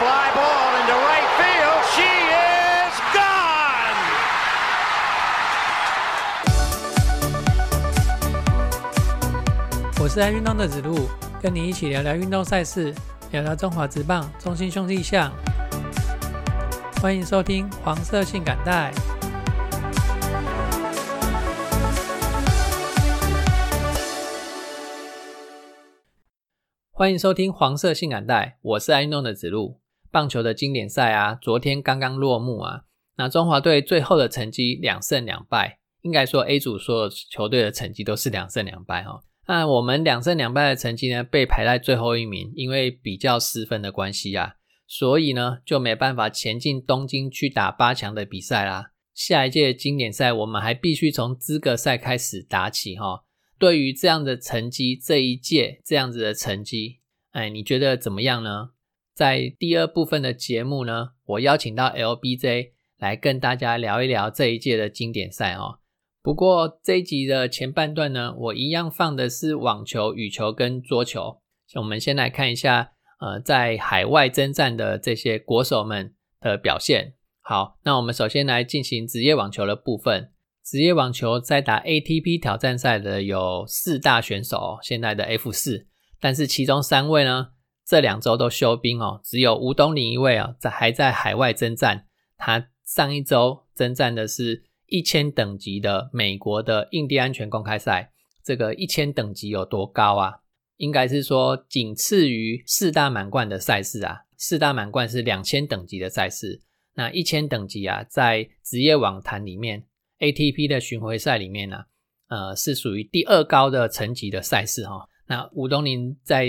fly ball into right field. She is gone. 我是爱运动的子路，跟你一起聊聊运动赛事，聊聊中华职棒中心兄弟象。欢迎收听黄色性感带。欢迎收听黄色性感带，我是爱运动的子路。棒球的经典赛啊，昨天刚刚落幕啊。那中华队最后的成绩两胜两败，应该说 A 组所有球队的成绩都是两胜两败哈。那我们两胜两败的成绩呢，被排在最后一名，因为比较失分的关系啊，所以呢就没办法前进东京去打八强的比赛啦。下一届经典赛，我们还必须从资格赛开始打起哈。对于这样的成绩，这一届这样子的成绩，哎，你觉得怎么样呢？在第二部分的节目呢，我邀请到 LBJ 来跟大家聊一聊这一届的经典赛哦。不过这一集的前半段呢，我一样放的是网球、羽球跟桌球。我们先来看一下，呃，在海外征战的这些国手们的表现。好，那我们首先来进行职业网球的部分。职业网球在打 ATP 挑战赛的有四大选手，现在的 F 四，但是其中三位呢，这两周都休兵哦，只有吴东林一位啊，在还在海外征战。他上一周征战的是一千等级的美国的印第安全公开赛，这个一千等级有多高啊？应该是说仅次于四大满贯的赛事啊，四大满贯是两千等级的赛事，那一千等级啊，在职业网坛里面。ATP 的巡回赛里面呢，呃，是属于第二高的层级的赛事哈。那吴东林在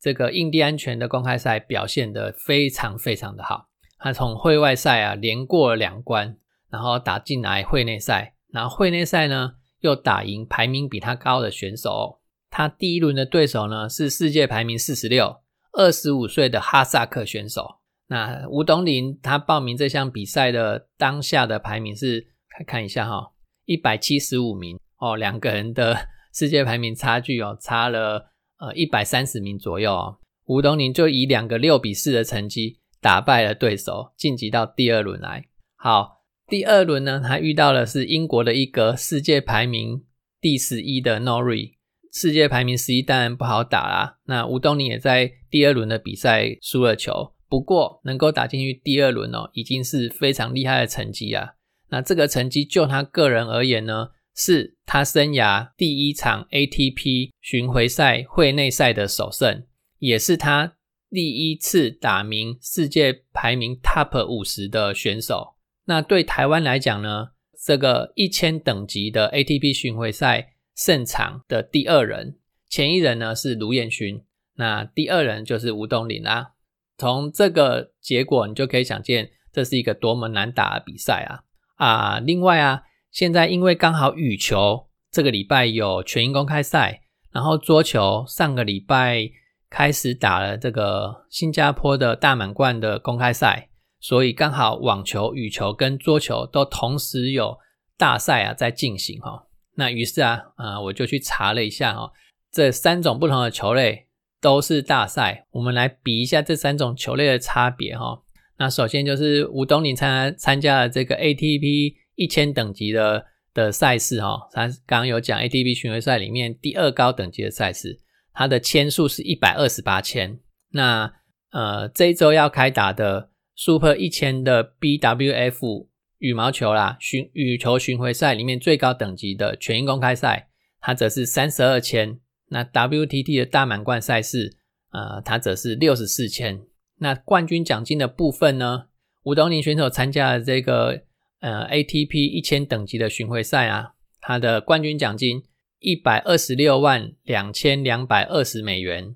这个印第安全的公开赛表现的非常非常的好，他从会外赛啊连过两关，然后打进来会内赛，然后会内赛呢又打赢排名比他高的选手。他第一轮的对手呢是世界排名四十六、二十五岁的哈萨克选手。那吴东林他报名这项比赛的当下的排名是。看看一下哈，一百七十五名哦，两个人的世界排名差距哦，差了呃一百三十名左右哦。吴东宁就以两个六比四的成绩打败了对手，晋级到第二轮来。好，第二轮呢，他遇到的是英国的一个世界排名第十一的 Nori，世界排名十一当然不好打啦。那吴东宁也在第二轮的比赛输了球，不过能够打进去第二轮哦，已经是非常厉害的成绩啊。那这个成绩就他个人而言呢，是他生涯第一场 ATP 巡回赛会内赛的首胜，也是他第一次打名世界排名 Top 五十的选手。那对台湾来讲呢，这个一千等级的 ATP 巡回赛胜场的第二人，前一人呢是卢彦勋，那第二人就是吴东林啦。从这个结果，你就可以想见，这是一个多么难打的比赛啊！啊，另外啊，现在因为刚好羽球这个礼拜有全英公开赛，然后桌球上个礼拜开始打了这个新加坡的大满贯的公开赛，所以刚好网球、羽球跟桌球都同时有大赛啊在进行哈。那于是啊，啊我就去查了一下哈，这三种不同的球类都是大赛，我们来比一下这三种球类的差别哈。那首先就是吴东林参参加了这个 ATP 一千等级的的赛事哈，他刚刚有讲 ATP 巡回赛里面第二高等级的赛事，它的签数是一百二十八签。那呃这一周要开打的 Super 一千的 BWF 羽毛球啦巡羽球巡回赛里面最高等级的全英公开赛，它则是三十二签。那 WTT 的大满贯赛事，呃，它则是六十四签。那冠军奖金的部分呢？吴东林选手参加了这个呃 ATP 一千等级的巡回赛啊，他的冠军奖金一百二十六万两千两百二十美元。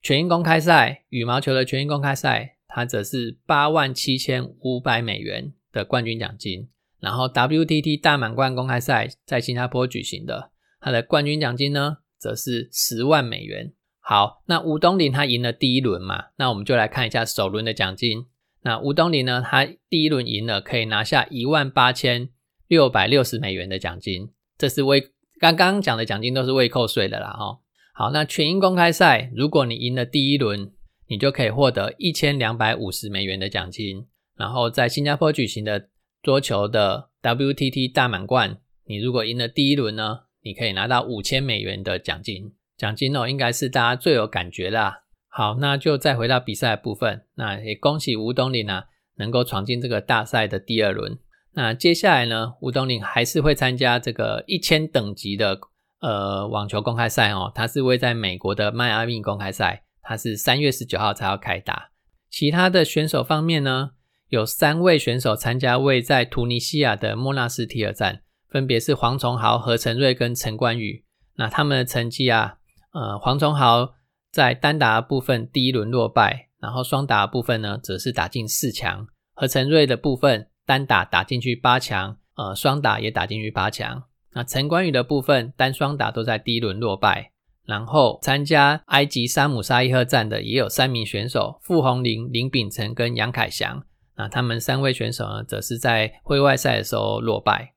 全英公开赛羽毛球的全英公开赛，它则是八万七千五百美元的冠军奖金。然后 WTT 大满贯公开赛在新加坡举行的，它的冠军奖金呢，则是十万美元。好，那吴东林他赢了第一轮嘛，那我们就来看一下首轮的奖金。那吴东林呢，他第一轮赢了，可以拿下一万八千六百六十美元的奖金，这是未刚刚讲的奖金都是未扣税的啦哈。好，那全英公开赛，如果你赢了第一轮，你就可以获得一千两百五十美元的奖金。然后在新加坡举行的桌球的 WTT 大满贯，你如果赢了第一轮呢，你可以拿到五千美元的奖金。奖金哦，应该是大家最有感觉的。好，那就再回到比赛的部分。那也恭喜吴东林啊，能够闯进这个大赛的第二轮。那接下来呢，吴东林还是会参加这个一千等级的呃网球公开赛哦。他是位在美国的迈阿密公开赛，他是三月十九号才要开打。其他的选手方面呢？有三位选手参加位在突尼西亚的莫纳斯提尔站，分别是黄崇豪、何成瑞跟陈冠宇。那他们的成绩啊，呃，黄崇豪在单打部分第一轮落败，然后双打部分呢，则是打进四强。何成瑞的部分单打打进去八强，呃，双打也打进去八强。那陈冠宇的部分单双打都在第一轮落败。然后参加埃及沙姆沙伊赫站的也有三名选手：傅红林、林秉成跟杨凯翔。那他们三位选手呢，则是在会外赛的时候落败。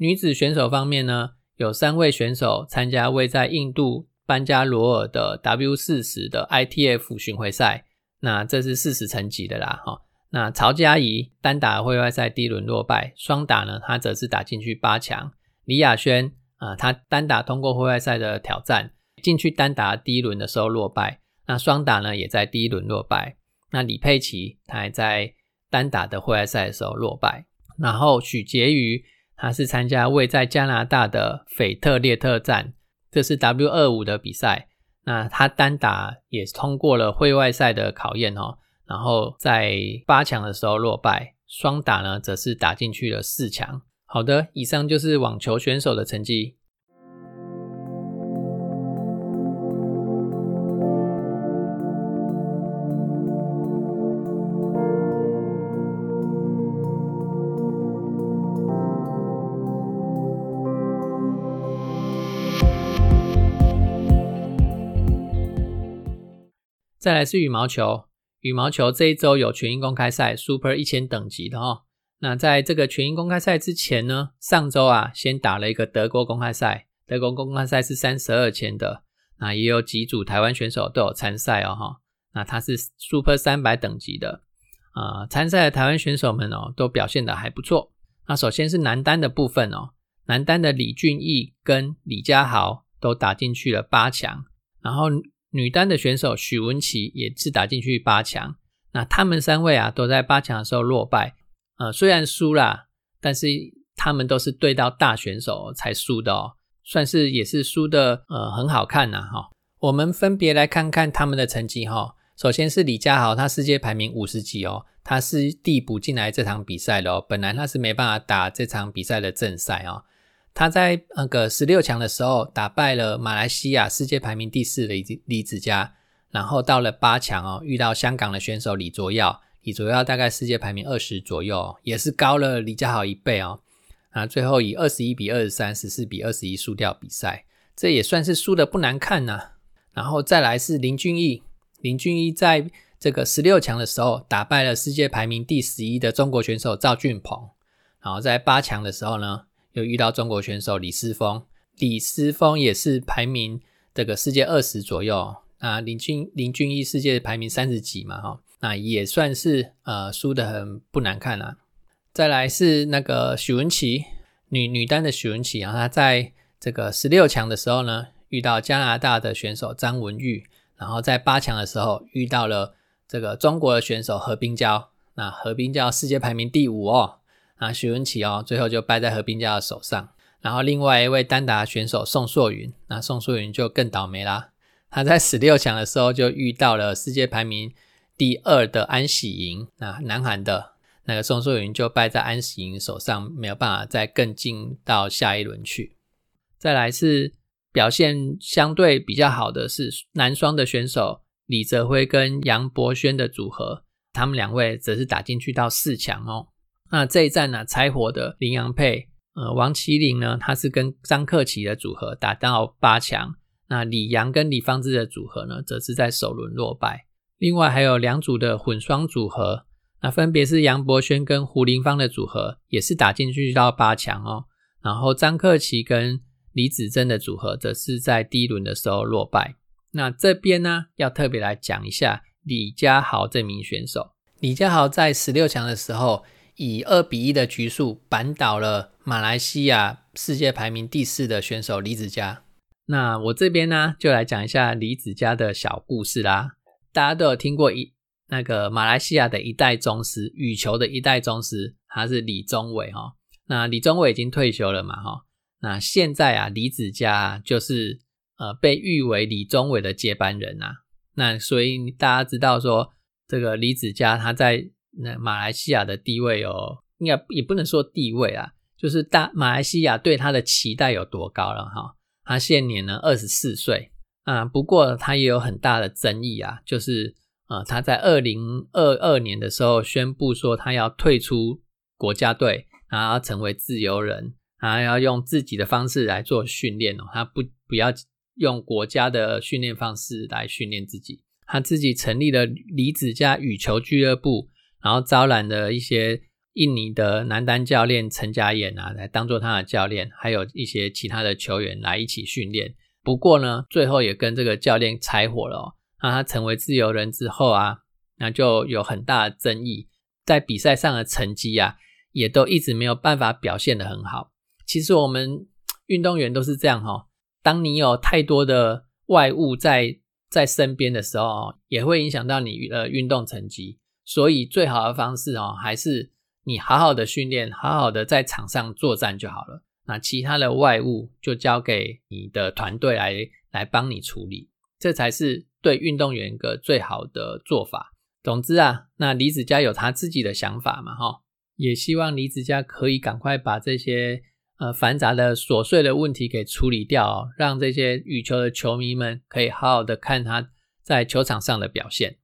女子选手方面呢，有三位选手参加位在印度班加罗尔的 W 四十的 ITF 巡回赛。那这是四十层级的啦，哈。那曹佳怡单打会外赛第一轮落败，双打呢，她则是打进去八强。李雅轩啊，她单打通过会外赛的挑战。进去单打第一轮的时候落败，那双打呢也在第一轮落败。那李佩琦她还在单打的会外赛的时候落败。然后许婕妤他是参加位在加拿大的斐特列特站，这是 W 二五的比赛。那他单打也通过了会外赛的考验哦，然后在八强的时候落败，双打呢则是打进去了四强。好的，以上就是网球选手的成绩。再来是羽毛球，羽毛球这一周有全英公开赛 Super 一千等级的哦。那在这个全英公开赛之前呢，上周啊先打了一个德国公开赛，德国公开赛是三十二千的，那也有几组台湾选手都有参赛哦哈。那它是 Super 三百等级的啊，参赛的台湾选手们哦都表现的还不错。那首先是男单的部分哦，男单的李俊毅跟李佳豪都打进去了八强，然后。女单的选手许文琪也是打进去八强，那他们三位啊都在八强的时候落败，呃，虽然输啦，但是他们都是对到大选手才输的哦，算是也是输的呃很好看呐哈。我们分别来看看他们的成绩哈。首先是李佳豪，他世界排名五十几哦，他是递补进来这场比赛的哦，本来他是没办法打这场比赛的正赛哦。他在那个十六强的时候打败了马来西亚世界排名第四的李李子嘉，然后到了八强哦，遇到香港的选手李卓耀，李卓耀大概世界排名二十左右，也是高了李佳豪一倍哦。啊，最后以二十一比二十三、十四比二十一输掉比赛，这也算是输的不难看呐。然后再来是林俊逸，林俊逸在这个十六强的时候打败了世界排名第十一的中国选手赵俊鹏，然后在八强的时候呢。又遇到中国选手李思峰，李思峰也是排名这个世界二十左右啊，林俊林俊逸世界排名三十几嘛，哈，那也算是呃输的很不难看啊。再来是那个许文琪，女女单的许文琪啊，她在这个十六强的时候呢，遇到加拿大的选手张文玉，然后在八强的时候遇到了这个中国的选手何冰娇，那何冰娇世界排名第五哦。啊，许文琪哦，最后就败在何冰娇的手上。然后另外一位单打选手宋硕云，那宋硕云就更倒霉啦。他在十六强的时候就遇到了世界排名第二的安喜莹，那南韩的那个宋硕云就败在安喜莹手上，没有办法再更进到下一轮去。再来是表现相对比较好的是男双的选手李泽辉跟杨博轩的组合，他们两位则是打进去到四强哦。那这一战呢，柴火的林洋配，呃，王麒麟呢，他是跟张克奇的组合打到八强。那李阳跟李方志的组合呢，则是在首轮落败。另外还有两组的混双组合，那分别是杨博轩跟胡林芳的组合，也是打进去到八强哦。然后张克奇跟李子珍的组合则是在第一轮的时候落败。那这边呢，要特别来讲一下李佳豪这名选手。李佳豪在十六强的时候，以二比一的局数扳倒了马来西亚世界排名第四的选手李子嘉。那我这边呢，就来讲一下李子嘉的小故事啦。大家都有听过一那个马来西亚的一代宗师，羽球的一代宗师，他是李宗伟哈。那李宗伟已经退休了嘛哈。那现在啊，李子嘉就是呃被誉为李宗伟的接班人啊。那所以大家知道说，这个李子嘉他在那马来西亚的地位有，应该也不能说地位啊，就是大马来西亚对他的期待有多高了哈。他现年呢二十四岁啊，不过他也有很大的争议啊，就是啊他在二零二二年的时候宣布说他要退出国家队，然后成为自由人。他要用自己的方式来做训练哦，他不不要用国家的训练方式来训练自己，他自己成立了李子加羽球俱乐部，然后招揽了一些印尼的男单教练陈家衍啊，来当做他的教练，还有一些其他的球员来一起训练。不过呢，最后也跟这个教练拆伙了哦。那他成为自由人之后啊，那就有很大的争议，在比赛上的成绩啊，也都一直没有办法表现的很好。其实我们 运动员都是这样哈，当你有太多的外物在在身边的时候，也会影响到你的运动成绩。所以最好的方式哦，还是你好好的训练，好好的在场上作战就好了。那其他的外物就交给你的团队来来帮你处理，这才是对运动员一个最好的做法。总之啊，那李子嘉有他自己的想法嘛哈，也希望李子嘉可以赶快把这些。呃，繁杂的琐碎的问题给处理掉，让这些羽球的球迷们可以好好的看他在球场上的表现。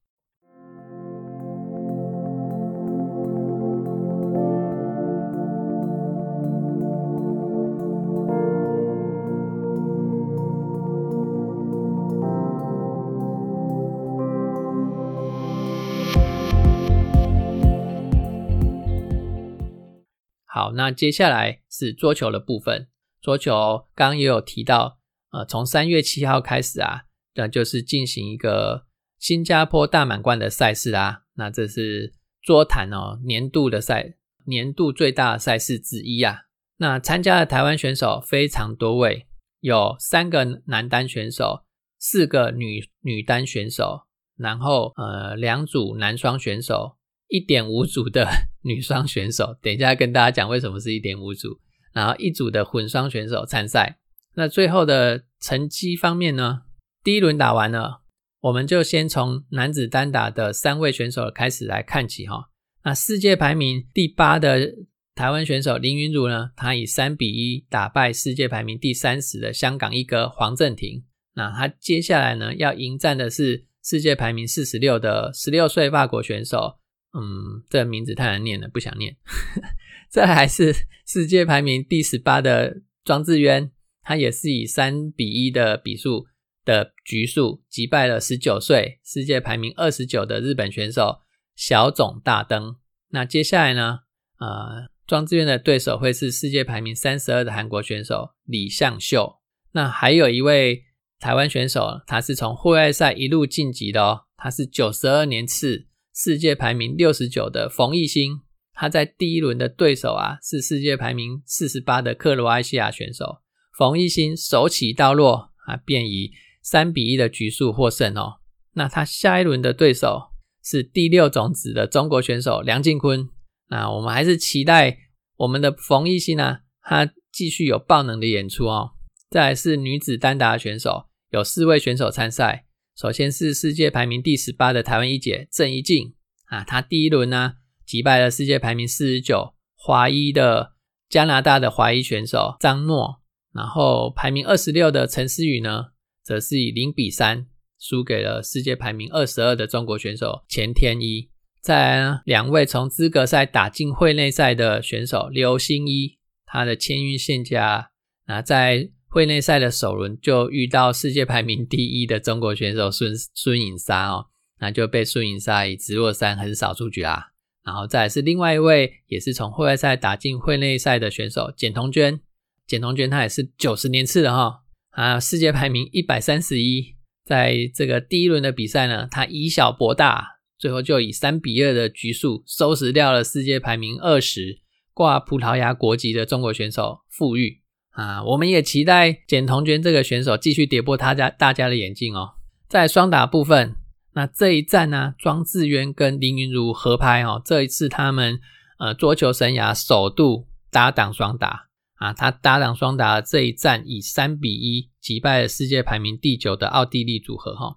那接下来是桌球的部分。桌球刚刚也有提到，呃，从三月七号开始啊，那就是进行一个新加坡大满贯的赛事啊。那这是桌坛哦年度的赛，年度最大的赛事之一啊。那参加的台湾选手非常多位，有三个男单选手，四个女女单选手，然后呃两组男双选手。一点五组的 女双选手，等一下跟大家讲为什么是一点五组。然后一组的混双选手参赛。那最后的成绩方面呢？第一轮打完了，我们就先从男子单打的三位选手开始来看起哈。那世界排名第八的台湾选手林云儒呢，他以三比一打败世界排名第三十的香港一哥黄镇廷。那他接下来呢，要迎战的是世界排名四十六的十六岁法国选手。嗯，这名字太难念了，不想念。这还是世界排名第十八的庄智渊，他也是以三比一的比数的局数击败了十九岁、世界排名二十九的日本选手小冢大登。那接下来呢？呃，庄智渊的对手会是世界排名三十二的韩国选手李相秀。那还有一位台湾选手，他是从户外赛一路晋级的哦，他是九十二年次。世界排名六十九的冯艺兴，他在第一轮的对手啊是世界排名四十八的克罗埃西亚选手。冯艺兴手起刀落啊，便以三比一的局数获胜哦。那他下一轮的对手是第六种子的中国选手梁靖昆。那我们还是期待我们的冯艺兴呢，他继续有爆能的演出哦。再来是女子单打选手，有四位选手参赛。首先是世界排名第十八的台湾一姐郑怡静啊，她第一轮呢击败了世界排名四十九华裔的加拿大的华裔选手张诺，然后排名二十六的陈思雨呢，则是以零比三输给了世界排名二十二的中国选手钱天一。再来两位从资格赛打进会内赛的选手刘星一，他的签运现价那在。会内赛的首轮就遇到世界排名第一的中国选手孙孙颖莎哦，那就被孙颖莎以直落三横扫出局啦。然后再是另外一位也是从会外赛打进会内赛的选手简彤娟，简彤娟她也是九十年次的哈，啊，世界排名一百三十一，在这个第一轮的比赛呢，她以小博大，最后就以三比二的局数收拾掉了世界排名二十、挂葡萄牙国籍的中国选手傅玉啊。我们也期待简彤娟这个选手继续跌破他家大家的眼镜哦。在双打部分，那这一战呢，庄智渊跟林云如合拍哦，这一次他们呃桌球生涯首度搭档双打啊，他搭档双打这一战以三比一击败了世界排名第九的奥地利组合哈。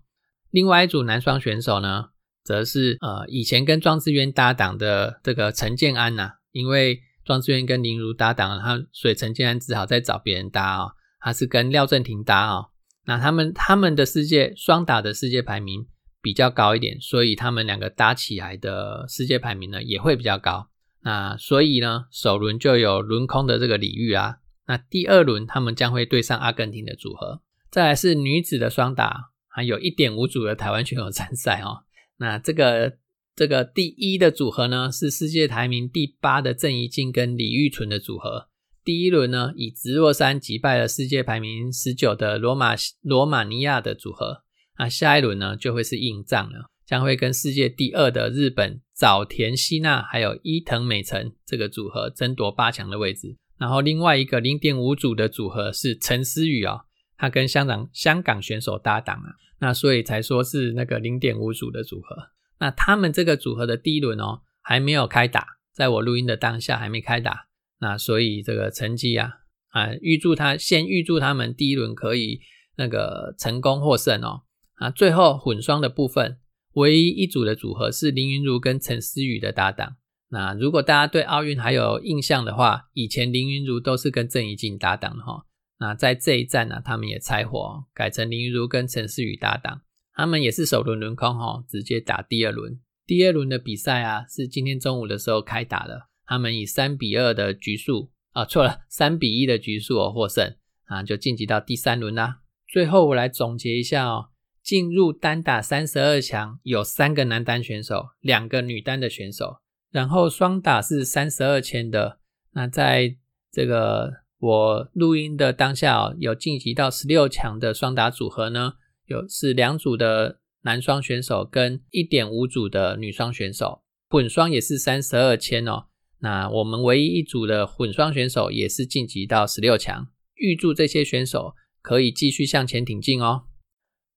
另外一组男双选手呢，则是呃以前跟庄智渊搭档的这个陈建安呐，因为庄智渊跟林如搭档，他所以陈建安只好再找别人搭啊，他是跟廖振廷搭啊。那他们他们的世界双打的世界排名比较高一点，所以他们两个搭起来的世界排名呢也会比较高。那所以呢，首轮就有轮空的这个李玉啊。那第二轮他们将会对上阿根廷的组合。再来是女子的双打，还有一点五组的台湾选手参赛哦。那这个这个第一的组合呢，是世界排名第八的郑怡静跟李玉纯的组合。第一轮呢，以直落三击败了世界排名十九的罗马罗马尼亚的组合。那下一轮呢，就会是硬仗了，将会跟世界第二的日本早田希娜还有伊藤美诚这个组合争夺八强的位置。然后另外一个零点五组的组合是陈思雨啊，他跟香港香港选手搭档啊，那所以才说是那个零点五组的组合。那他们这个组合的第一轮哦，还没有开打，在我录音的当下还没开打。那所以这个成绩啊啊，预祝他先预祝他们第一轮可以那个成功获胜哦啊！最后混双的部分，唯一一组的组合是林云如跟陈思雨的搭档。那如果大家对奥运还有印象的话，以前林云如都是跟郑怡静搭档的哈。那在这一站呢，他们也拆伙，改成林云如跟陈思雨搭档。他们也是首轮轮空哈，直接打第二轮。第二轮的比赛啊，是今天中午的时候开打的。他们以三比二的局数啊，错了，三比一的局数哦获胜啊，就晋级到第三轮啦。最后我来总结一下哦，进入单打三十二强有三个男单选手，两个女单的选手，然后双打是三十二签的。那在这个我录音的当下哦，有晋级到十六强的双打组合呢，有是两组的男双选手跟一点五组的女双选手，混双也是三十二签哦。那我们唯一一组的混双选手也是晋级到十六强，预祝这些选手可以继续向前挺进哦。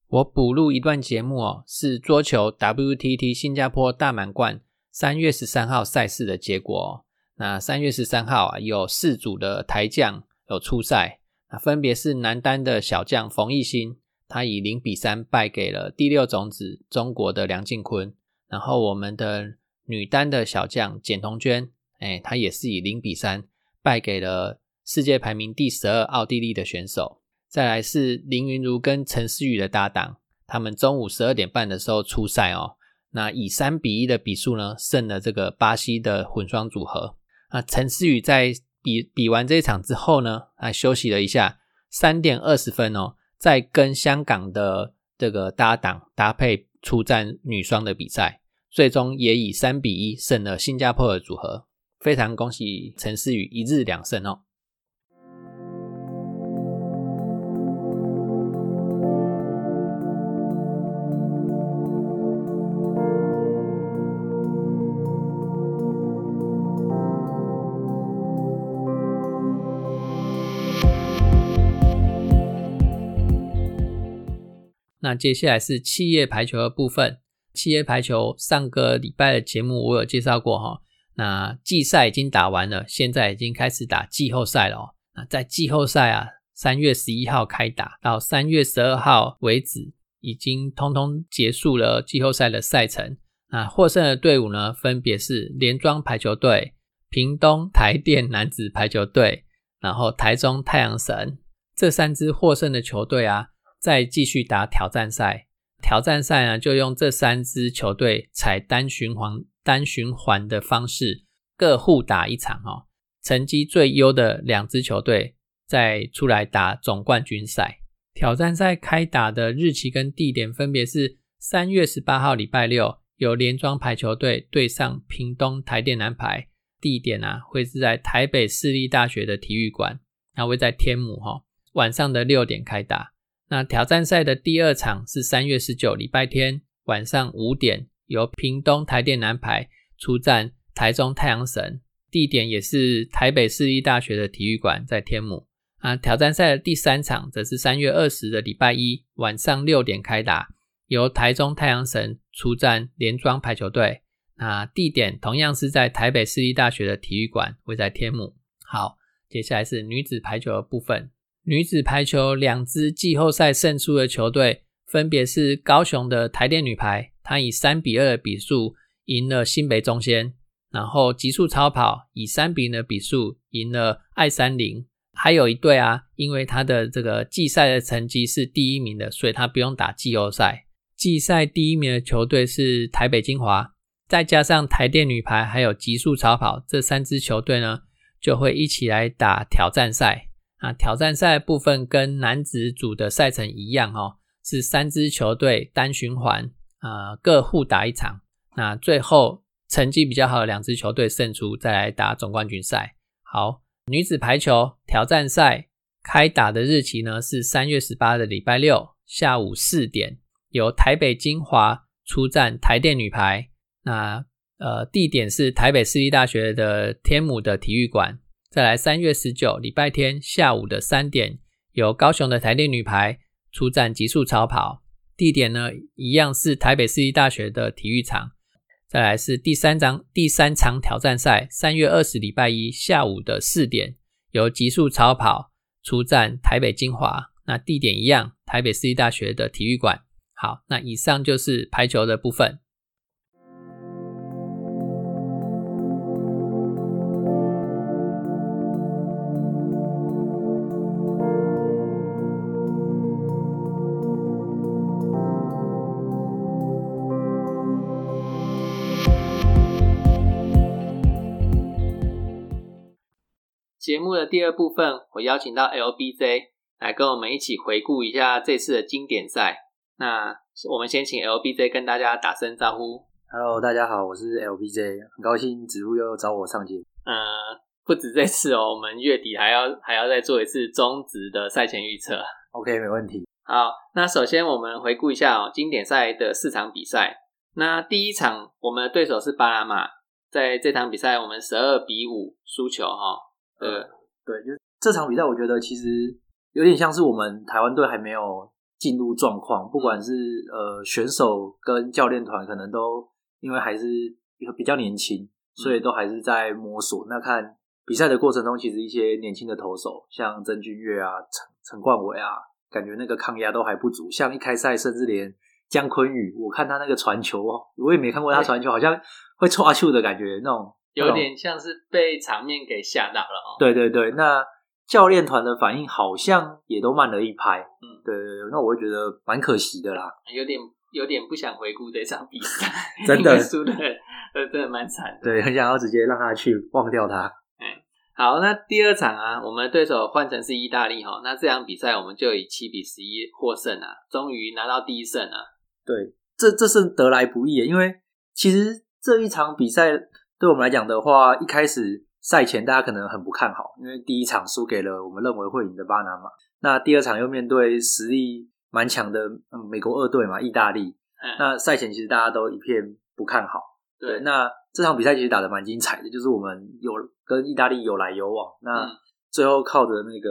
我补录一段节目哦，是桌球 WTT 新加坡大满贯三月十三号赛事的结果。那三月十三号啊，有四组的台将有出赛，那分别是男单的小将冯艺兴，他以零比三败给了第六种子中国的梁靖昆，然后我们的女单的小将简彤娟。哎，她也是以零比三败给了世界排名第十二奥地利的选手。再来是林云如跟陈思雨的搭档，他们中午十二点半的时候出赛哦。那以三比一的比数呢，胜了这个巴西的混双组合。那陈思雨在比比完这一场之后呢，啊休息了一下，三点二十分哦，在跟香港的这个搭档搭配出战女双的比赛，最终也以三比一胜了新加坡的组合。非常恭喜陈思雨一日两胜哦！那接下来是企业排球的部分。企业排球上个礼拜的节目我有介绍过哈。那季赛已经打完了，现在已经开始打季后赛了哦。那在季后赛啊，三月十一号开打到三月十二号为止，已经通通结束了季后赛的赛程。那获胜的队伍呢，分别是连庄排球队、屏东台电男子排球队，然后台中太阳神这三支获胜的球队啊，再继续打挑战赛。挑战赛呢，就用这三支球队采单循环。单循环的方式，各互打一场哦。成绩最优的两支球队再出来打总冠军赛。挑战赛开打的日期跟地点分别是三月十八号礼拜六，由连庄排球队对上屏东台电男排。地点啊会是在台北市立大学的体育馆。那会在天母哈，晚上的六点开打。那挑战赛的第二场是三月十九礼拜天晚上五点，由屏东台电男排出战台中太阳神，地点也是台北市立大学的体育馆，在天母。啊，挑战赛的第三场则是三月二十的礼拜一晚上六点开打，由台中太阳神出战联庄排球队。那地点同样是在台北市立大学的体育馆，会在天母。好，接下来是女子排球的部分。女子排球两支季后赛胜出的球队，分别是高雄的台电女排，她以三比二的比数赢了新北中仙；然后极速超跑以三比零的比数赢了爱三零。还有一队啊，因为他的这个季赛的成绩是第一名的，所以他不用打季后赛。季赛第一名的球队是台北精华，再加上台电女排还有极速超跑这三支球队呢，就会一起来打挑战赛。啊，挑战赛部分跟男子组的赛程一样哦，是三支球队单循环，啊，各互打一场。那最后成绩比较好的两支球队胜出，再来打总冠军赛。好，女子排球挑战赛开打的日期呢是三月十八的礼拜六下午四点，由台北精华出战台电女排。那呃，地点是台北市立大学的天母的体育馆。再来，三月十九礼拜天下午的三点，由高雄的台电女排出战极速超跑，地点呢一样是台北市立大学的体育场。再来是第三场第三场挑战赛，三月二十礼拜一下午的四点，由极速超跑出战台北精华，那地点一样，台北市立大学的体育馆。好，那以上就是排球的部分。节目的第二部分，我邀请到 LBJ 来跟我们一起回顾一下这次的经典赛。那我们先请 LBJ 跟大家打声招呼。Hello，大家好，我是 LBJ，很高兴子路又找我上节目。呃，不止这次哦，我们月底还要还要再做一次中职的赛前预测。OK，没问题。好，那首先我们回顾一下哦，经典赛的四场比赛。那第一场我们的对手是巴拿马，在这场比赛我们十二比五输球哈。对对，就这场比赛，我觉得其实有点像是我们台湾队还没有进入状况，不管是呃选手跟教练团，可能都因为还是比较年轻，所以都还是在摸索。那看比赛的过程中，其实一些年轻的投手，像曾俊岳啊、陈陈冠伟啊，感觉那个抗压都还不足。像一开赛，甚至连姜昆宇，我看他那个传球，我也没看过他传球，好像会 抓球的感觉那种。有点像是被场面给吓到了哦。对对对，那教练团的反应好像也都慢了一拍。嗯，对对对，那我会觉得蛮可惜的啦。有点有点不想回顾这场比赛，真的输的，呃，真的蛮惨。对，很想要直接让他去忘掉他。嗯，好，那第二场啊，我们的对手换成是意大利哈，那这场比赛我们就以七比十一获胜啊，终于拿到第一胜啊。对，这这是得来不易，因为其实这一场比赛。对我们来讲的话，一开始赛前大家可能很不看好，因为第一场输给了我们认为会赢的巴拿马，那第二场又面对实力蛮强的嗯美国二队嘛，意大利。那赛前其实大家都一片不看好。对，那这场比赛其实打的蛮精彩的，就是我们有跟意大利有来有往，那最后靠着那个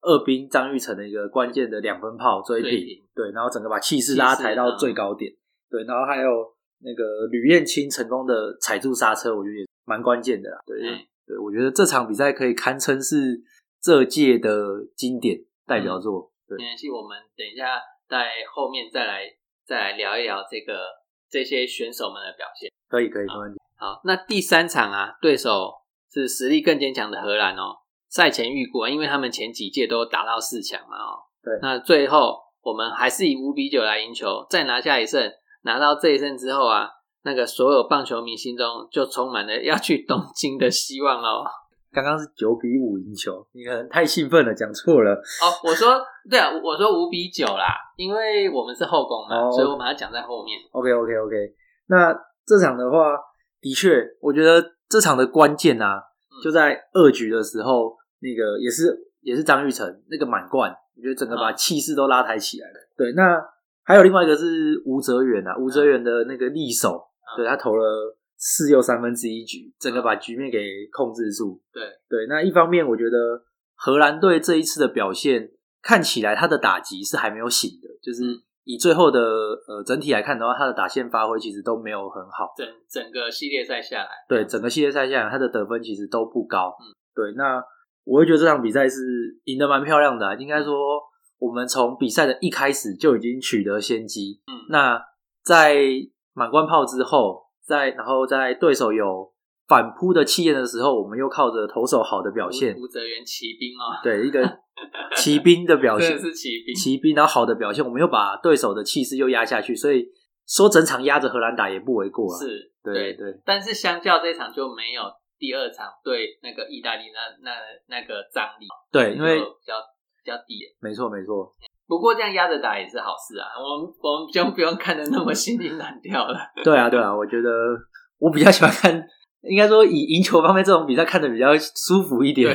二兵张玉成的一个关键的两分炮追平，对，然后整个把气势拉抬到最高点。对，然后还有。那个吕燕青成功的踩住刹车，我觉得也蛮关键的啦。对，对我觉得这场比赛可以堪称是这届的经典代表作。没关系，我们等一下在后面再来再来聊一聊这个这些选手们的表现。可以，可以，没问题。好，那第三场啊，对手是实力更坚强的荷兰哦。赛前预估啊，因为他们前几届都打到四强嘛，哦，对。那最后我们还是以五比九来赢球，再拿下一胜。拿到这一胜之后啊，那个所有棒球迷心中就充满了要去东京的希望喽。刚刚是九比五赢球，你可能太兴奋了，讲错了。哦，我说对啊，我说五比九啦，因为我们是后宫嘛，所以我把它讲在后面。OK OK OK，那这场的话，的确，我觉得这场的关键啊，就在二局的时候，那个也是也是张玉成那个满贯，我觉得整个把嗯气势都拉抬起来了。对，那还有另外一个是吴哲源啊，吴哲源的那个力手，嗯。对他投了四又三分之一局，整个把局面给控制住。对。对，那一方面我觉得荷兰队这一次的表现看起来他的打击是还没有醒的，就是嗯。以最后的呃整体来看的话，他的打线发挥其实都没有很好。整整个系列赛下来，对，整个系列赛下来，他的得分其实都不高。嗯，对，那我会觉得这场比赛是赢得蛮漂亮的啊、应该说，我们从比赛的一开始就已经取得先机。嗯那在满贯炮之后，在然后在对手有反扑的气焰的时候，我们又靠着投手好的表现，吴吴泽源骑兵哦，对一个 骑兵的表现是骑兵，骑兵然后好的表现，我们又把对手的气势又压下去，所以说整场压着荷兰打也不为过啊。是，对对但是相较这场就没有第二场对那个意大利那那那个张力，对，因为比较比较低。没错没错，不过这样压着打也是好事啊，我们我们就不用看得那么心惊胆跳了。对啊，对啊，我觉得我比较喜欢看，应该说以赢球方面这种比赛看的比较舒服一点。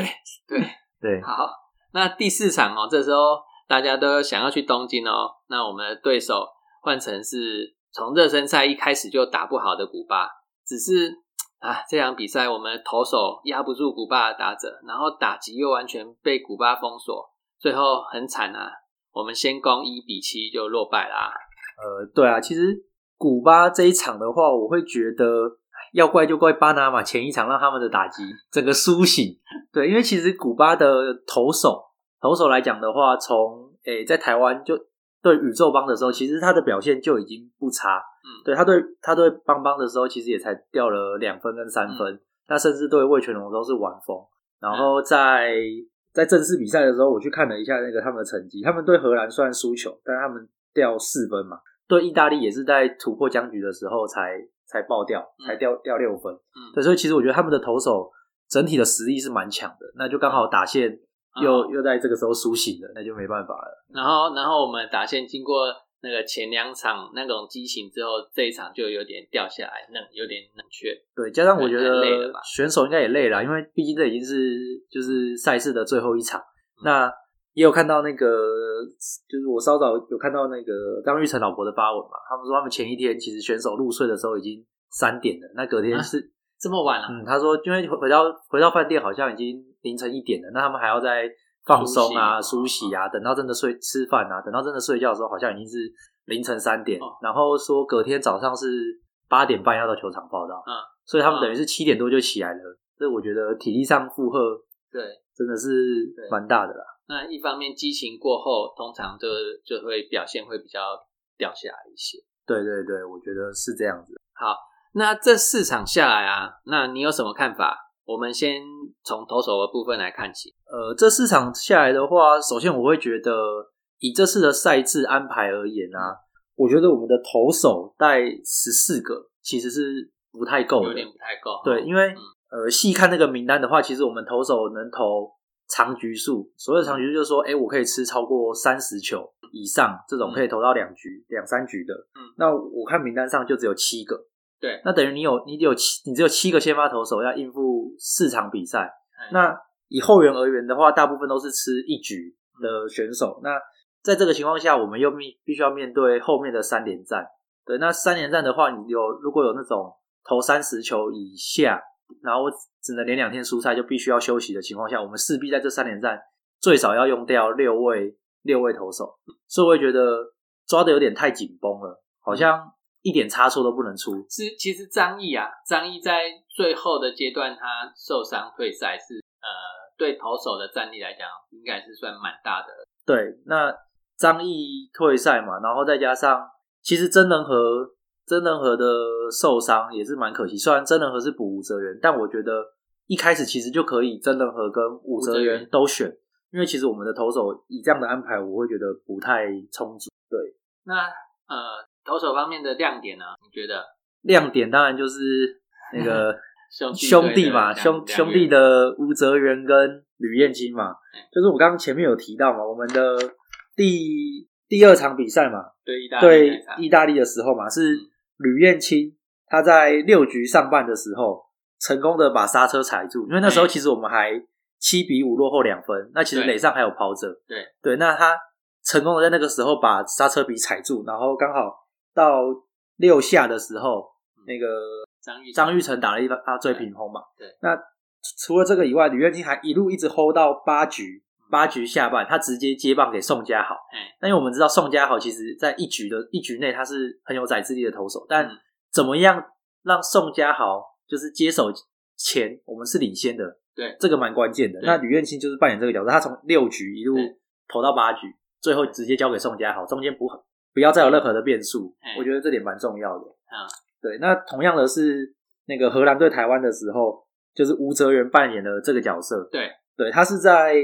对对，对 好，那第四场哦，这时候大家都想要去东京哦，那我们的对手换成是从热身赛一开始就打不好的古巴，只是啊这场比赛我们投手压不住古巴的打者，然后打击又完全被古巴封锁，最后很惨啊，我们先攻一比七就落败啦、呃，对啊，其实古巴这一场的话，我会觉得要怪就怪巴拿马前一场让他们的打击整个苏醒。对，因为其实古巴的投手投手来讲的话，从诶在台湾就对宇宙帮的时候，其实他的表现就已经不差。嗯对他对他对邦邦的时候，其实也才掉了两分跟三分，那甚至对魏全龙都是晚风。然后在在正式比赛的时候，我去看了一下那个他们的成绩，他们对荷兰虽然输球，但是他们掉四分嘛。对意大利也是在突破僵局的时候才才爆掉，嗯才掉掉六分。嗯对，所以其实我觉得他们的投手整体的实力是蛮强的，那就刚好打线又、嗯又在这个时候苏醒了，那就没办法了。然后，然后我们打线经过那个前两场那种激情之后，这一场就有点掉下来，冷有点冷却。对，加上我觉得选手应该也累了，因为毕竟这已经是就是赛事的最后一场。嗯那也有看到那个，就是我稍早有看到那个张玉成老婆的发文嘛，他们说他们前一天其实选手入睡的时候已经三点了，那隔天啊是、这么晚了、嗯，他说因为回回到回到饭店好像已经凌晨一点了，那他们还要再放松啊、梳梳洗洗啊，等到真的睡吃饭啊，等到真的睡觉的时候，好像已经是凌晨三点，哦然后说隔天早上是八点半要到球场报道，嗯，所以他们等于是七点多就起来了，这我觉得体力上负荷对，真的是蛮大的啦。那一方面激情过后，通常就就会表现会比较掉下来一些。对对对，我觉得是这样子。好，那这四场下来啊，那你有什么看法？我们先从投手的部分来看起。呃，这四场下来的话，首先我会觉得，以这次的赛制安排而言啊，我觉得我们的投手带十四个其实是不太够的。有点不太够。对，因为、嗯呃，细看那个名单的话，其实我们投手能投长局数，所谓的长局数就是说，哎、我可以吃超过三十球以上，这种可以投到两局、两三局的。嗯那我看名单上就只有七个。对，那等于你有你有七，你只有七个先发投手要应付四场比赛。嗯那以后援而言的话，大部分都是吃一局的选手。那在这个情况下，我们又必必须要面对后面的三连战。对，那三连战的话，你有如果有那种投三十球以下，然后只能连两天蔬菜就必须要休息的情况下，我们势必在这三连战最少要用掉六位六位投手，所以我会觉得抓的有点太紧绷了，好像一点差错都不能出。是其实张毅啊，张毅在最后的阶段他受伤退赛是呃，对投手的战力来讲，应该是算蛮大的。对，那张毅退赛嘛，然后再加上其实真人和真人和的受伤也是蛮可惜。虽然真人和是补吴哲源，但我觉得一开始其实就可以真人和跟吴哲吴哲源源都选，因为其实我们的投手以这样的安排，我会觉得不太充足。对，那呃，投手方面的亮点呢？你觉得？亮点当然就是那个 兄弟兄弟嘛，兄兄弟的吴泽源跟吕彦青嘛嗯，就是我刚刚前面有提到嘛，我们的第第二场比赛嘛，对意大利对意大利的时候嘛，是嗯。吕彦青他在六局上半的时候成功的把刹车踩住，因为那时候哎其实我们还七比五落后两分，那其实垒上还有跑者，对。对，那他成功的在那个时候把刹车皮踩住，然后刚好到六下的时候，那个张玉张玉成打了一发追平轰嘛。对。那除了这个以外，吕彦青还一路一直 hold 到八局，八局下半，他直接接棒给宋家豪。哎，那因为我们知道宋家豪其实在一局的一局内他是很有宰制力的投手，但嗯。怎么样让宋家豪就是接手前我们是领先的，对。这个蛮关键的。那吕彦青就是扮演这个角色，他从六局一路投到八局，最后直接交给宋家豪，中间不不要再有任何的变数哎，我觉得这点蛮重要的。啊，对。那同样的是那个荷兰对台湾的时候，就是吴哲源扮演的这个角色，对对他是在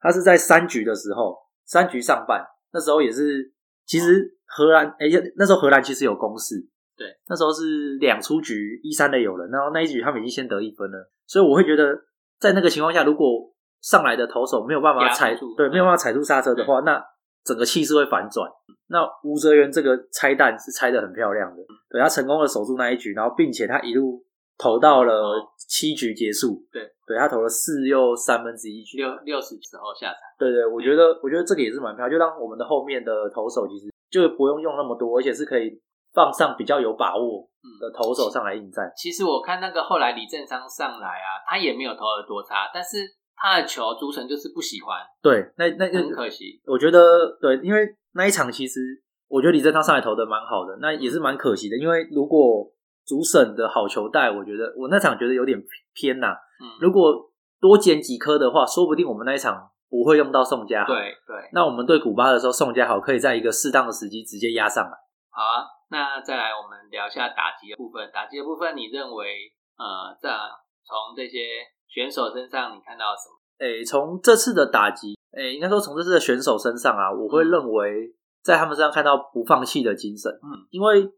他是在三局的时候，三局上半那时候也是，其实荷兰哎、那时候荷兰其实有攻势，对，那时候是两出局一三的有人，然后那一局他们已经先得一分了，所以我会觉得在那个情况下，如果上来的投手没有办法踩住对没有办法踩住刹车的话，那整个气势会反转。那吴哲源这个拆弹是拆的很漂亮的，对他成功的守住那一局，然后并且他一路投到了哦。七局结束，对，对他投了四又三分之一局，六六十时候下场，对对，我觉得我觉得这个也是蛮漂亮，就让我们的后面的投手其实就不用用那么多，而且是可以放上比较有把握的投手上来应战。其实我看那个后来李正昌上来啊，他也没有投的多差，但是他的球主审就是不喜欢，对，那那很可惜。我觉得对，因为那一场其实我觉得李正昌上来投的蛮好的，那也是蛮可惜的，因为如果主审的好球带，我觉得我那场觉得有点偏呐、嗯，如果多捡几颗的话，说不定我们那一场不会用到宋家豪。，对对，那我们对古巴的时候，宋家豪可以在一个适当的时机直接压上来。好啊。那再来我们聊一下打击的部分。打击的部分，你认为呃，在从这些选手身上你看到什么？诶，从这次的打击，诶，应该说从这次的选手身上啊，我会嗯认为在他们身上看到不放弃的精神。嗯，因为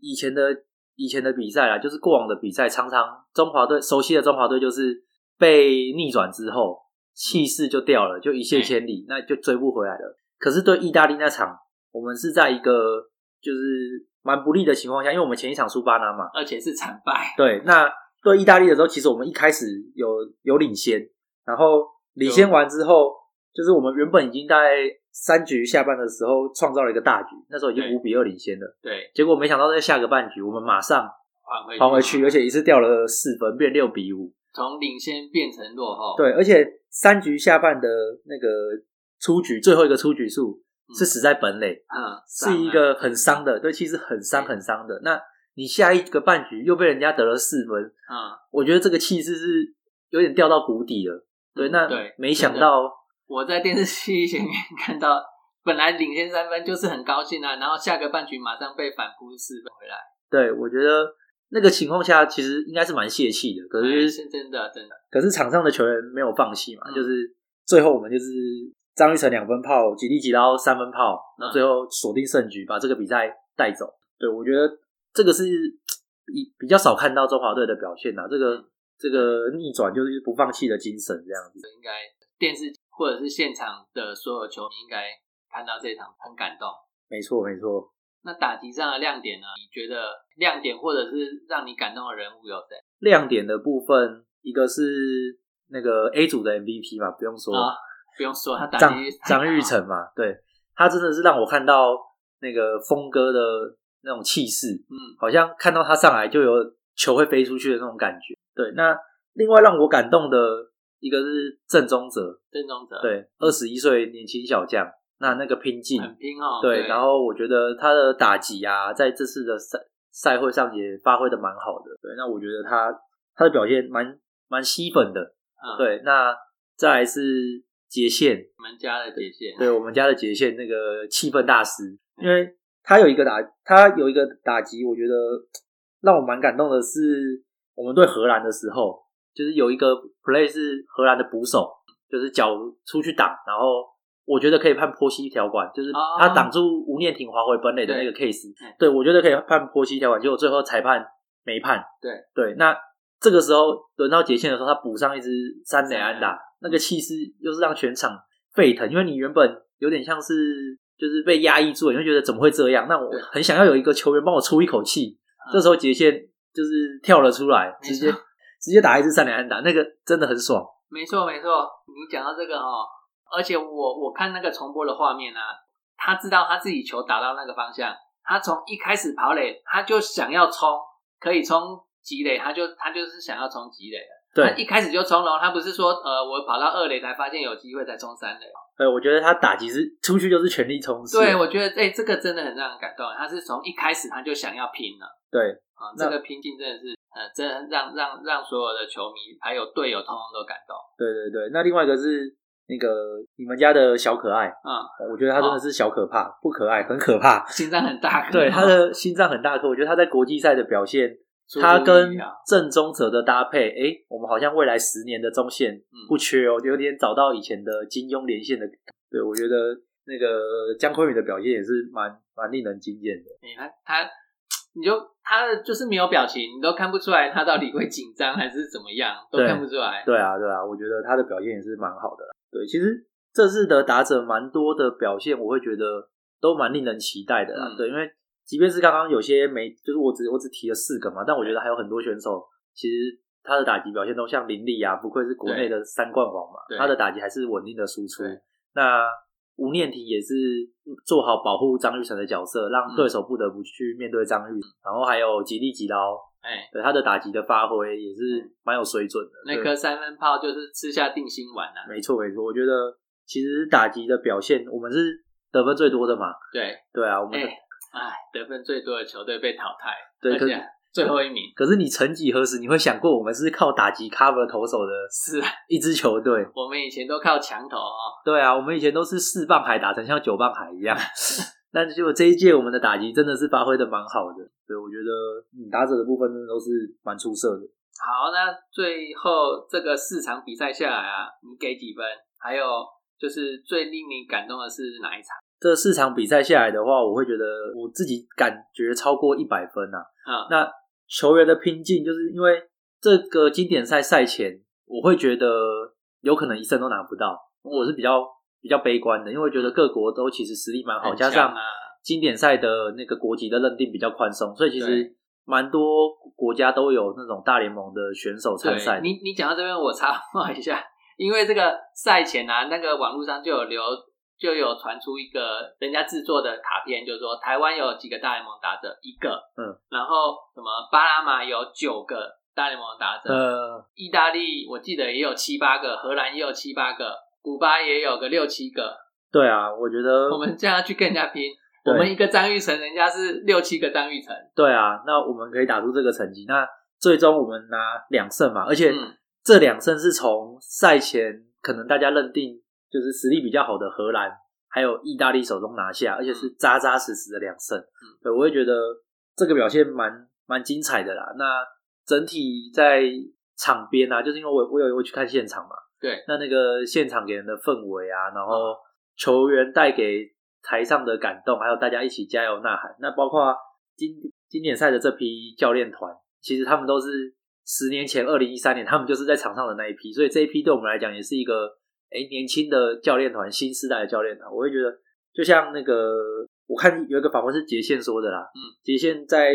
以前的以前的比赛啊，就是过往的比赛，常常中华队熟悉的中华队就是被逆转之后气势就掉了，就一泻千里，那就追不回来了。可是对意大利那场，我们是在一个就是蛮不利的情况下，因为我们前一场输巴拿马，而且是惨败。对，那对意大利的时候，其实我们一开始有有领先，然后领先完之后，就是我们原本已经在三局下半的时候创造了一个大局，那时候已经对五比二领先了。对，结果没想到在下个半局，我们马上还回还回去，而且一次掉了四分，变六比五。从领先变成落后。对，而且三局下半的那个出局，最后一个出局数嗯是死在本垒，嗯，是一个很伤的，对，其实很伤很伤的。那你下一个半局又被人家得了四分，嗯，我觉得这个气势是有点掉到谷底了。对，那嗯对没想到，我在电视机前面看到，本来领先三分就是很高兴啊，然后下个半局马上被反扑四分回来，对我觉得那个情况下其实应该是蛮泄气的。可哎是，是真的真的，可是场上的球员没有放弃嘛，嗯就是最后我们就是张玉成两分炮，吉利吉刀三分炮，嗯然后最后锁定胜局，把这个比赛带走。对我觉得这个是比比较少看到中华队的表现呐、这个嗯这个逆转就是不放弃的精神，这样子。应该电视或者是现场的所有球迷应该看到这场很感动。没错，没错。那打击上的亮点呢？你觉得亮点或者是让你感动的人物有谁？亮点的部分，一个是那个 A 组的 MVP 嘛，不用说，啊，不用说，他打张击张玉成嘛，对他真的是让我看到那个峰哥的那种气势，嗯。好像看到他上来就有球会飞出去的那种感觉。对，那另外让我感动的一个是郑宗哲，郑宗哲，，对，二十一岁年轻小将，那那个拼劲，很拼哦，对，然后我觉得他的打击啊，在这次的赛赛会上也发挥的蛮好的。对，那我觉得他他的表现蛮蛮吸粉的。嗯，对，那再来是杰线，我们家的杰线，对我们家的杰线那个气氛大师，因为他有一个打，他有一个打击，我觉得让我蛮感动的是，我们对荷兰的时候，就是有一个 play 是荷兰的捕手，就是脚出去挡，然后我觉得可以判坡西条款，就是哦。他挡住吴念婷滑回本垒的那个 case，嗯。对我觉得可以判坡西条款，结果最后裁判没判。对。对，那这个时候轮到杰线的时候，他补上一支三垒安打，那个气势又是让全场沸腾，因为你原本有点像是就是被压抑住了，你会觉得怎么会这样？那我很想要有一个球员帮我出一口气，嗯这时候杰线就是跳了出来，直接直接打一支三连安打，那个真的很爽。没错没错，你讲到这个哦，而且我我看那个重播的画面啊，他知道他自己球打到那个方向，他从一开始跑垒，他就想要冲，可以冲积垒，他就他就是想要冲积垒的。他对，一开始就冲龙，他不是说呃我跑到二垒才发现有机会才冲三垒。呃，我觉得他打击是出去就是全力冲刺。对，我觉得哎、这个真的很让人感动。他是从一开始他就想要拼了对啊，那这个拼劲真的是呃，真的让让让所有的球迷还有队友通通都感动。对对对，那另外一个是那个你们家的小可爱，嗯，我觉得他真的是小可怕，不可爱，很可怕。心脏很大颗，对，他的心脏很大颗，我觉得他在国际赛的表现，他跟料郑宗哲的搭配，诶，我们好像未来十年的中线嗯不缺哦，有点找到以前的金庸连线的。对，我觉得那个姜昆宇的表现也是蛮蛮令人惊艳的。你看他，你就他就是没有表情，你都看不出来他到底会紧张还是怎么样，都看不出来。对啊，对啊，我觉得他的表现也是蛮好的。对，其实这次的打者蛮多的表现，我会觉得都蛮令人期待的啦。嗯对，因为即便是刚刚有些没，就是我只我只提了四个嘛，但我觉得还有很多选手，其实他的打击表现都像林立啊，不愧是国内的三冠王嘛对，他的打击还是稳定的输出。那吴念婷也是做好保护张玉成的角色，让嗯对手不得不去面对张玉，然后还有吉利吉刀，哎，对他的打击的发挥也是蛮有水准的。那颗三分炮就是吃下定心丸啊。没错没错，我觉得其实打击的表现，我们是得分最多的嘛。对，对啊，我们哎，得分最多的球队被淘汰，对可而且最后一名可是你曾几何时，你会想过我们是靠打击 cover 投手的 是啊，一支球队？我们以前都靠墙头哦。对啊，我们以前都是四棒海打成像九棒海一样，但结果这一届我们的打击真的是发挥的蛮好的。对，我觉得嗯打者的部分真的都是蛮出色的。好，那最后这个四场比赛下来啊，你给几分？还有就是最令你感动的是哪一场？这四场比赛下来的话，我会觉得我自己感觉超过一百分啊。啊，那球员的拼劲，就是因为这个经典赛赛前，我会觉得有可能一胜都拿不到，我是比较比较悲观的，因为觉得各国都其实实力蛮好，加上啊经典赛的那个国籍的认定比较宽松，所以其实蛮多国家都有那种大联盟的选手参赛。你你讲到这边，我插话一下，因为这个赛前啊，那个网络上就有流就有传出一个人家制作的卡片，就是说台湾有几个大联盟打者，一个，嗯，然后什么巴拿马有九个大联盟打者，呃，意大利我记得也有七八个，荷兰也有七八个，古巴也有个六七个，对啊，我觉得我们这样去跟人家拼。我们一个张玉成，人家是六七个张玉成，对啊，那我们可以打出这个成绩。那最终我们拿两胜嘛，而且嗯这两胜是从赛前可能大家认定就是实力比较好的荷兰还有意大利手中拿下，而且是扎扎实实的两胜。对，我会觉得这个表现蛮蛮精彩的啦。那整体在场边啊，就是因为我我有我去看现场嘛，对，那那个现场给人的氛围啊，然后球员带给台上的感动，还有大家一起加油呐喊，那包括今经典赛的这批教练团，其实他们都是十年前二零一三年，他们就是在场上的那一批，所以这一批对我们来讲也是一个哎年轻的教练团，新时代的教练团，我会觉得就像那个我看有一个访问是杰宪说的啦，嗯，杰宪在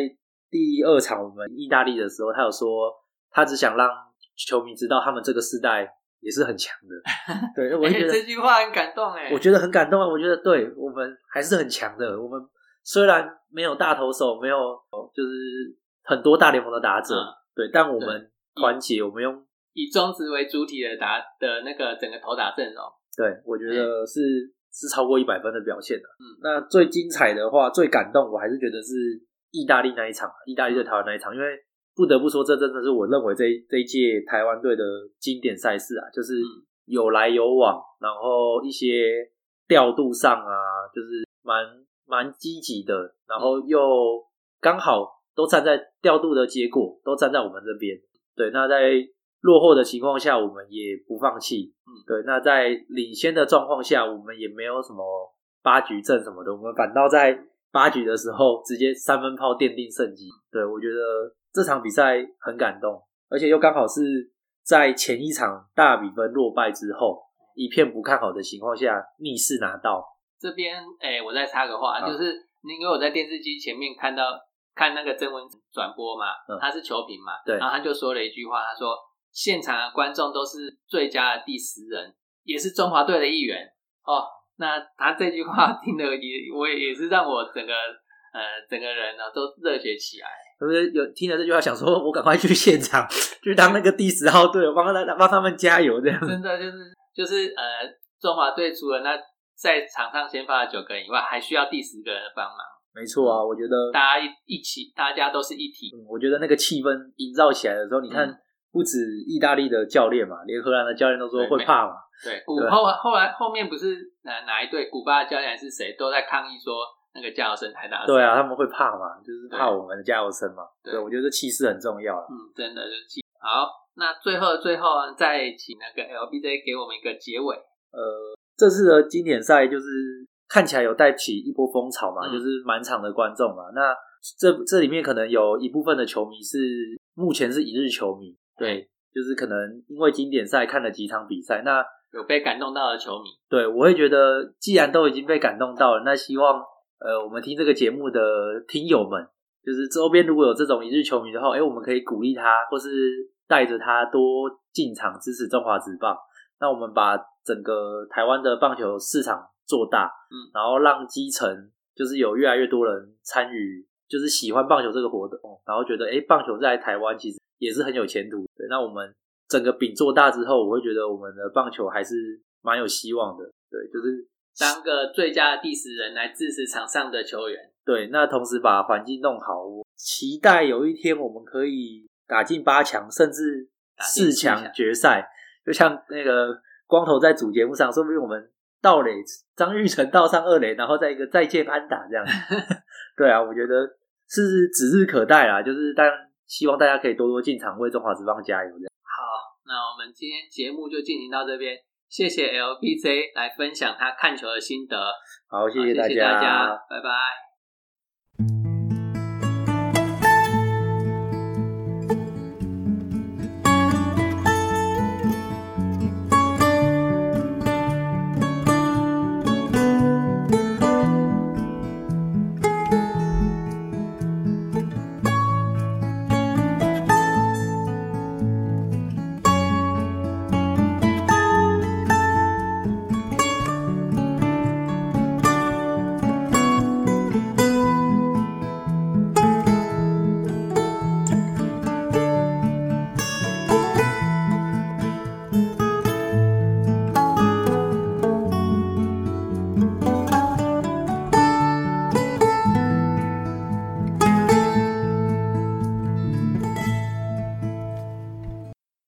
第二场我们意大利的时候，他有说他只想让球迷知道他们这个时代也是很强的，对，我觉得、哎这句话很感动哎，我觉得很感动啊！我觉得对我们还是很强的。我们虽然没有大投手，没有就是很多大联盟的打者，嗯对，但我们团结，我们用以庄子为主体的打的那个整个投打阵容，对我觉得是、是超过一百分的表现的。嗯那最精彩的话，最感动，我还是觉得是意大利那一场，意大利对台湾那一场，因为不得不说，这真的是我认为这一这一届台湾队的经典赛事啊，就是嗯有来有往，然后一些调度上啊，就是蛮蛮积极的，然后又刚好都站在调度的结果都站在我们这边。对，那在落后的情况下，我们也不放弃。嗯对，那在领先的状况下，我们也没有什么八局阵什么的，我们反倒在八局的时候直接三分炮奠定胜机。对我觉得这场比赛很感动，而且又刚好是在前一场大比分落败之后，一片不看好的情况下逆势拿到。这边哎、我再插个话，好就是因为我在电视机前面看到看那个曾文转播嘛，嗯他是球评嘛，对然后他就说了一句话，他说现场的观众都是最佳的第十人，也是中华队的一员哦。那他这句话听的也，我也也是让我整个呃整个人呢都热血起来。是不是有听了这句话，想说我赶快去现场去当那个第十号队，帮他帮他们加油这样？真的就是就是呃，中华队除了那在场上先发的九个人以外，还需要第十个人的帮忙。没错啊，我觉得大家一起，大家都是一体。我觉得那个气氛营造起来的时候，你看不止意大利的教练嘛，连荷兰的教练都说会怕嘛。对，古后后来后面不是哪哪一队古巴的教练还是谁都在抗议说那个加油声太大。对啊，他们会怕嘛，就是怕我们的加油声嘛。对，我觉得气势很重要嗯，真的就是气。好，那最后最后再请那个 LBJ 给我们一个结尾。呃，这次的经典赛就是看起来有带起一波风潮嘛，就是满场的观众嘛。那这这里面可能有一部分的球迷是目前是一日球迷，对，就是可能因为经典赛看了几场比赛，那有被感动到的球迷。对，我会觉得既然都已经被感动到了，那希望呃我们听这个节目的听友们，就是周边如果有这种一日球迷的话，哎，我们可以鼓励他，或是带着他多进场支持中华职棒。那我们把整个台湾的棒球市场做大，嗯，然后让基层就是有越来越多人参与，就是喜欢棒球这个活动，然后觉得哎，棒球在台湾其实也是很有前途。对，那我们整个饼做大之后，我会觉得我们的棒球还是蛮有希望的。对，就是当个最佳的第十人来支持场上的球员。对，那同时把环境弄好，我期待有一天我们可以打进八强，甚至四强决赛。就像那个光头在主节目上，说不定我们盗垒张玉成盗上二垒，然后再一个再见安打这样。对啊，我觉得是指日可待啦。就是但希望大家可以多多进场为中华职棒加油这样。好，那我们今天节目就进行到这边，谢谢 LBJ 来分享他看球的心得。好，谢谢大家，拜拜。